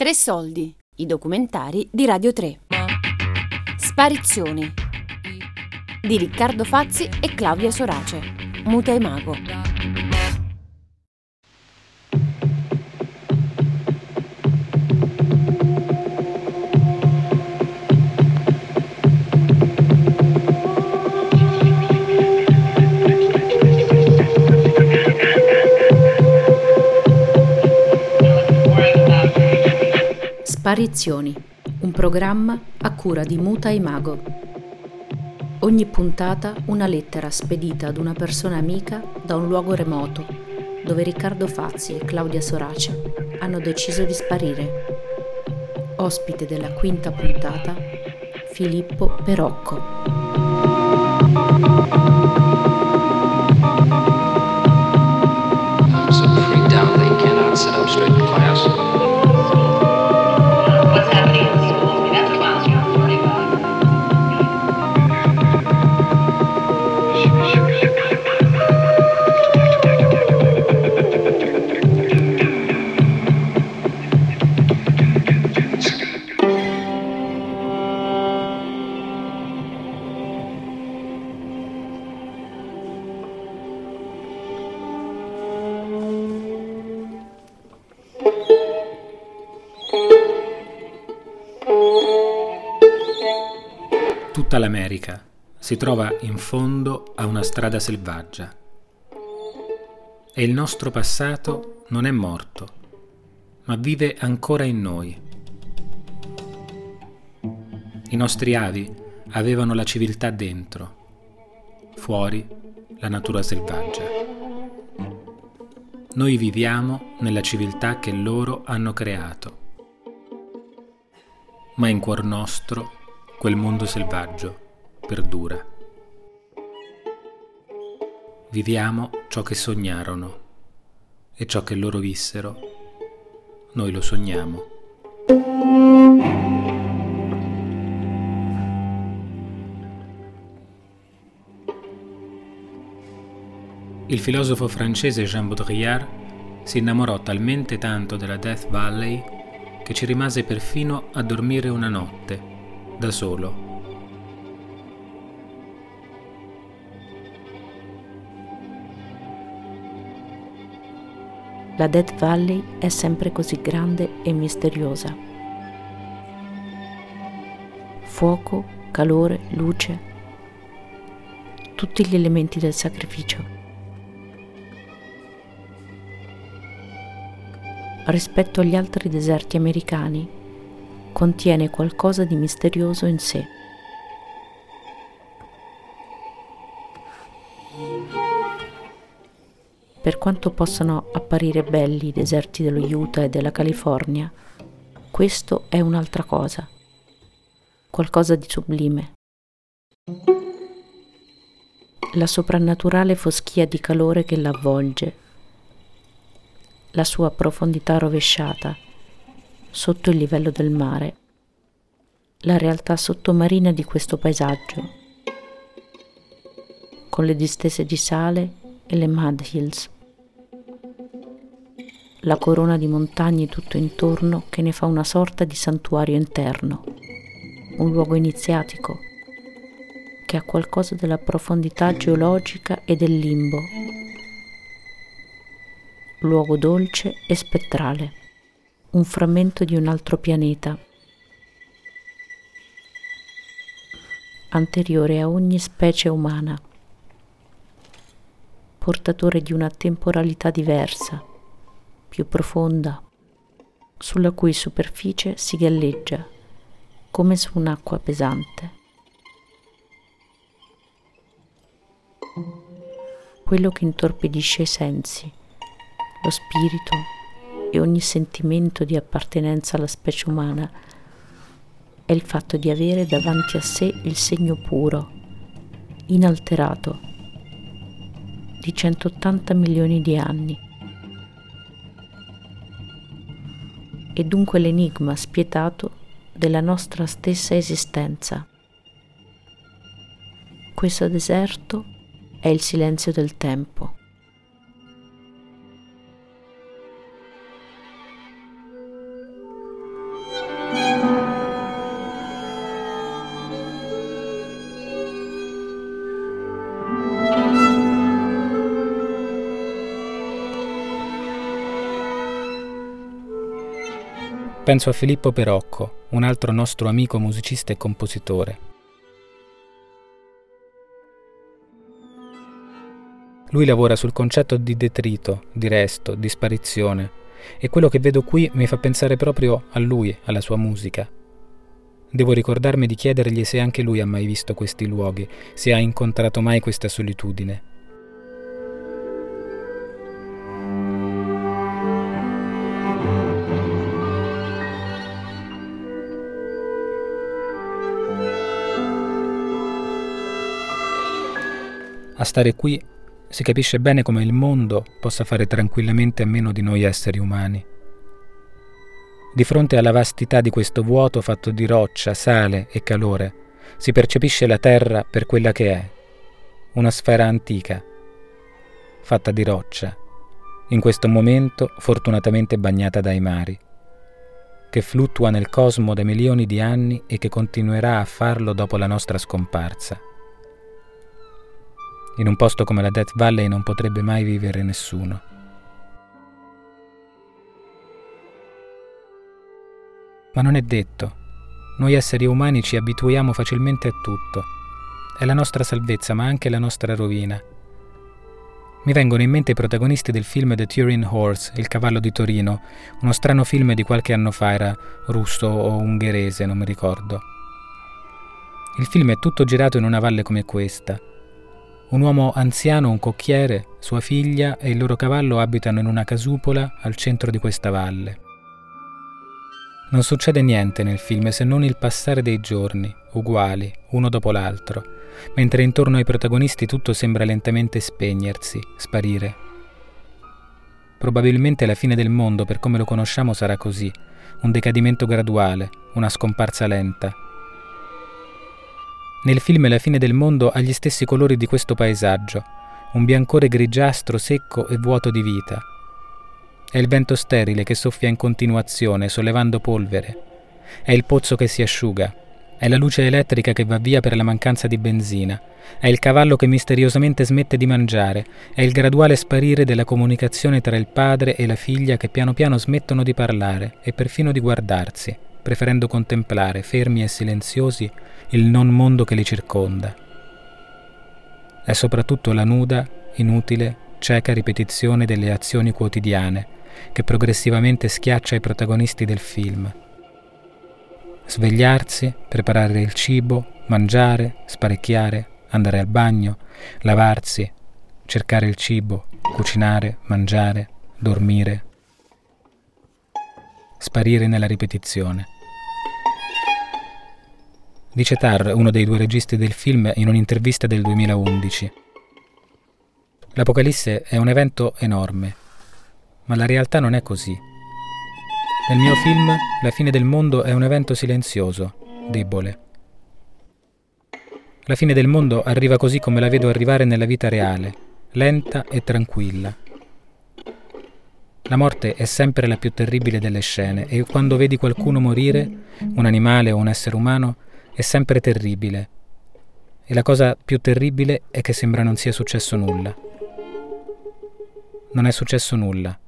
Tre soldi, i documentari di Radio 3. Sparizioni di Riccardo Fazzi e Claudia Sorace. Muta e Mago. Sparizioni, un programma a cura di Muta e Mago. Ogni puntata una lettera spedita ad una persona amica da un luogo remoto, dove Riccardo Fazzi e Claudia Sorace hanno deciso di sparire. Ospite della quinta puntata, Filippo Perocco. l'America si trova in fondo a una strada selvaggia e il nostro passato non è morto, ma vive ancora in noi. I nostri avi avevano la civiltà dentro, fuori la natura selvaggia. Noi viviamo nella civiltà che loro hanno creato, ma in cuor nostro quel mondo selvaggio perdura. Viviamo ciò che sognarono e ciò che loro vissero, noi lo sogniamo. Il filosofo francese Jean Baudrillard si innamorò talmente tanto della Death Valley che ci rimase perfino a dormire una notte da solo. La Death Valley è sempre così grande e misteriosa. Fuoco, calore, luce, tutti gli elementi del sacrificio. Rispetto agli altri deserti americani, contiene qualcosa di misterioso in sé. Per quanto possano apparire belli i deserti dello Utah e della California, questo è un'altra cosa, qualcosa di sublime. La soprannaturale foschia di calore che l'avvolge, la sua profondità rovesciata, sotto il livello del mare, la realtà sottomarina di questo paesaggio, con le distese di sale e le Mud Hills, la corona di montagne tutto intorno che ne fa una sorta di santuario interno, un luogo iniziatico che ha qualcosa della profondità geologica e del limbo, luogo dolce e spettrale un frammento di un altro pianeta, anteriore a ogni specie umana, portatore di una temporalità diversa, più profonda, sulla cui superficie si galleggia come su un'acqua pesante. Quello che intorpidisce i sensi, lo spirito, e ogni sentimento di appartenenza alla specie umana è il fatto di avere davanti a sé il segno puro, inalterato, di 180 milioni di anni. E dunque l'enigma spietato della nostra stessa esistenza. Questo deserto è il silenzio del tempo. Penso a Filippo Perocco, un altro nostro amico musicista e compositore. Lui lavora sul concetto di detrito, di resto, di sparizione, e quello che vedo qui mi fa pensare proprio a lui, alla sua musica. Devo ricordarmi di chiedergli se anche lui ha mai visto questi luoghi, se ha incontrato mai questa solitudine. A stare qui si capisce bene come il mondo possa fare tranquillamente a meno di noi esseri umani. Di fronte alla vastità di questo vuoto fatto di roccia, sale e calore, si percepisce la Terra per quella che è, una sfera antica, fatta di roccia, in questo momento fortunatamente bagnata dai mari, che fluttua nel cosmo da milioni di anni e che continuerà a farlo dopo la nostra scomparsa. In un posto come la Death Valley non potrebbe mai vivere nessuno. Ma non è detto. Noi esseri umani ci abituiamo facilmente a tutto. È la nostra salvezza, ma anche la nostra rovina. Mi vengono in mente i protagonisti del film The Turin Horse, Il cavallo di Torino, uno strano film di qualche anno fa, era russo o ungherese, non mi ricordo. Il film è tutto girato in una valle come questa. Un uomo anziano, un cocchiere, sua figlia e il loro cavallo abitano in una casupola al centro di questa valle. Non succede niente nel film se non il passare dei giorni, uguali, uno dopo l'altro, mentre intorno ai protagonisti tutto sembra lentamente spegnersi, sparire. Probabilmente la fine del mondo per come lo conosciamo sarà così, un decadimento graduale, una scomparsa lenta, nel film La fine del mondo ha gli stessi colori di questo paesaggio, un biancore grigiastro secco e vuoto di vita. È il vento sterile che soffia in continuazione, sollevando polvere. È il pozzo che si asciuga. È la luce elettrica che va via per la mancanza di benzina. È il cavallo che misteriosamente smette di mangiare. È il graduale sparire della comunicazione tra il padre e la figlia che piano piano smettono di parlare e perfino di guardarsi, preferendo contemplare, fermi e silenziosi, il non mondo che li circonda. È soprattutto la nuda, inutile, cieca ripetizione delle azioni quotidiane che progressivamente schiaccia i protagonisti del film. Svegliarsi, preparare il cibo, mangiare, sparecchiare, andare al bagno, lavarsi, cercare il cibo, cucinare, mangiare, dormire, sparire nella ripetizione. Dice Tar, uno dei due registi del film, in un'intervista del 2011. L'Apocalisse è un evento enorme, ma la realtà non è così. Nel mio film, la fine del mondo è un evento silenzioso, debole. La fine del mondo arriva così come la vedo arrivare nella vita reale, lenta e tranquilla. La morte è sempre la più terribile delle scene e quando vedi qualcuno morire, un animale o un essere umano, è sempre terribile. E la cosa più terribile è che sembra non sia successo nulla. Non è successo nulla.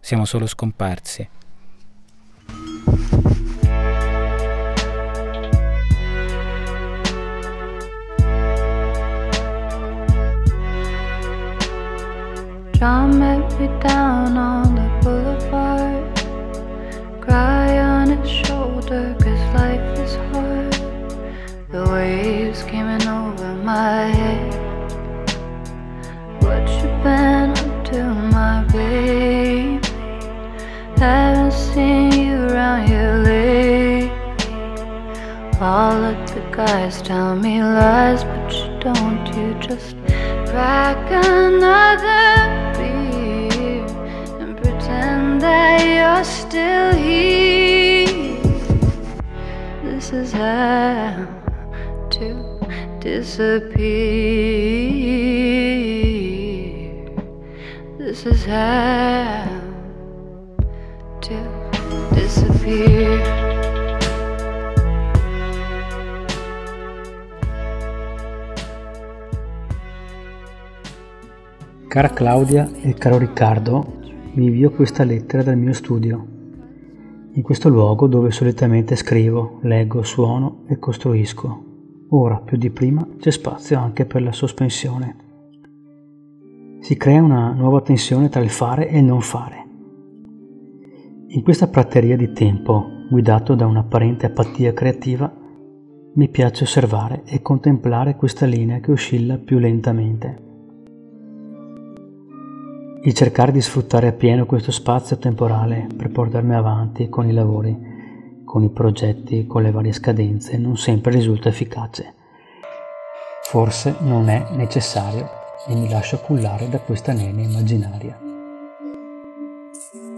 Siamo solo scomparsi. Met me down on the boulevard. Cry on his shoulder, cause life is hard. The waves coming over my head. What you been up to, my baby? Haven't seen you around here lately. All of the guys tell me lies, but you don't. You just crack another beer and pretend that you're still here. This is how to disappear. This is how to disappear. Cara Claudia e caro Riccardo, vi invio questa lettera dal mio studio. in questo luogo dove solitamente scrivo, leggo, suono e costruisco. Ora, più di prima, c'è spazio anche per la sospensione. Si crea una nuova tensione tra il fare e il non fare. In questa prateria di tempo, guidato da un'apparente apatia creativa, mi piace osservare e contemplare questa linea che oscilla più lentamente. Il cercare di sfruttare appieno questo spazio temporale per portarmi avanti con i lavori, con i progetti, con le varie scadenze, non sempre risulta efficace. Forse non è necessario e mi lascio cullare da questa nena immaginaria.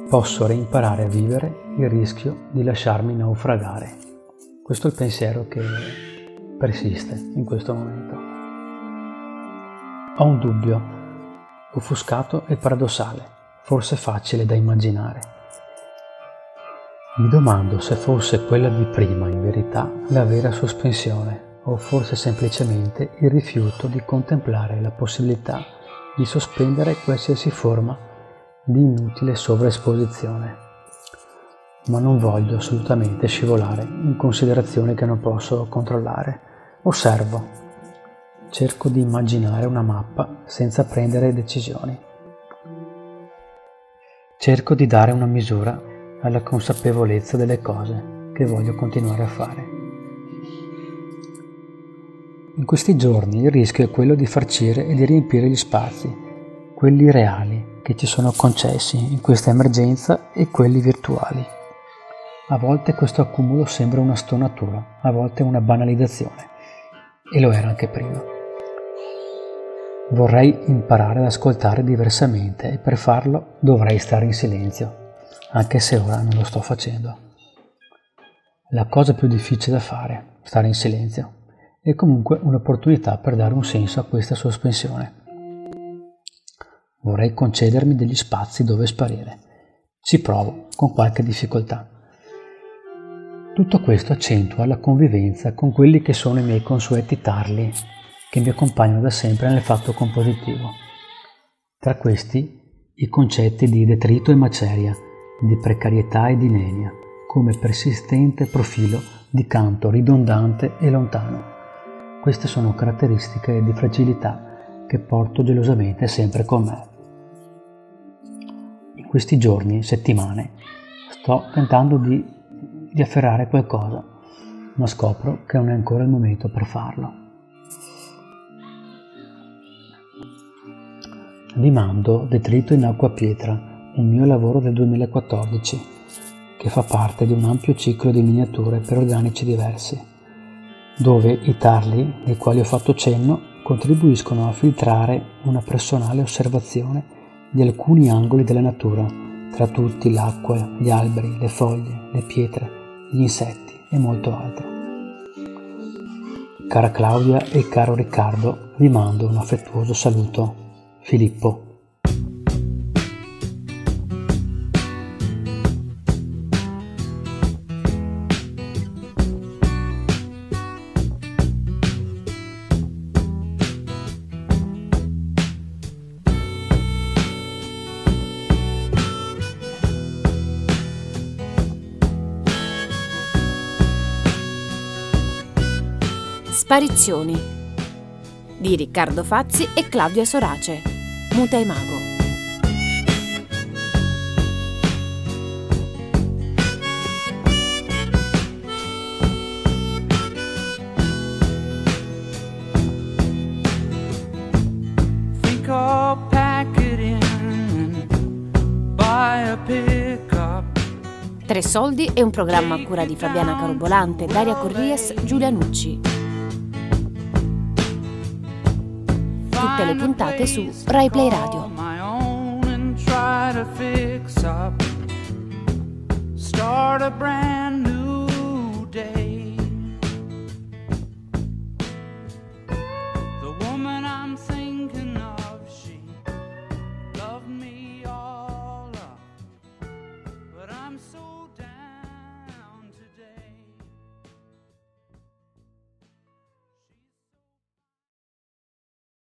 Posso reimparare a vivere il rischio di lasciarmi naufragare. Questo è il pensiero che persiste in questo momento. Ho un dubbio offuscato e paradossale, forse facile da immaginare. Mi domando se fosse quella di prima in verità la vera sospensione o forse semplicemente il rifiuto di contemplare la possibilità di sospendere qualsiasi forma di inutile sovraesposizione. Ma non voglio assolutamente scivolare in considerazioni che non posso controllare. Osservo, Cerco di immaginare una mappa senza prendere decisioni. Cerco di dare una misura alla consapevolezza delle cose che voglio continuare a fare. In questi giorni il rischio è quello di farcire e di riempire gli spazi, quelli reali che ci sono concessi in questa emergenza e quelli virtuali. A volte questo accumulo sembra una stonatura, a volte una banalizzazione, e lo era anche prima. Vorrei imparare ad ascoltare diversamente e per farlo dovrei stare in silenzio, anche se ora non lo sto facendo. La cosa più difficile da fare, stare in silenzio, è comunque un'opportunità per dare un senso a questa sospensione. Vorrei concedermi degli spazi dove sparire. Ci provo, con qualche difficoltà. Tutto questo accentua la convivenza con quelli che sono i miei consueti tarli che mi accompagnano da sempre nel fatto compositivo. Tra questi i concetti di detrito e maceria, di precarietà e di nenia, come persistente profilo di canto ridondante e lontano. Queste sono caratteristiche di fragilità che porto gelosamente sempre con me. In questi giorni, settimane, sto tentando di, di afferrare qualcosa, ma scopro che non è ancora il momento per farlo. Vi mando Detrito in acqua pietra, un mio lavoro del 2014, che fa parte di un ampio ciclo di miniature per organici diversi, dove i tarli, nei quali ho fatto cenno, contribuiscono a filtrare una personale osservazione di alcuni angoli della natura, tra tutti l'acqua, gli alberi, le foglie, le pietre, gli insetti e molto altro. Cara Claudia e caro Riccardo, vi mando un affettuoso saluto Filippo. Sparizioni di Riccardo Fazzi e Claudia Sorace. Muta e Mago. Tre soldi è un programma a cura di Fabiana Carobolante, Daria Corries, Giulia Nucci. Tutte le puntate su Rai Play Radio. Start a brand new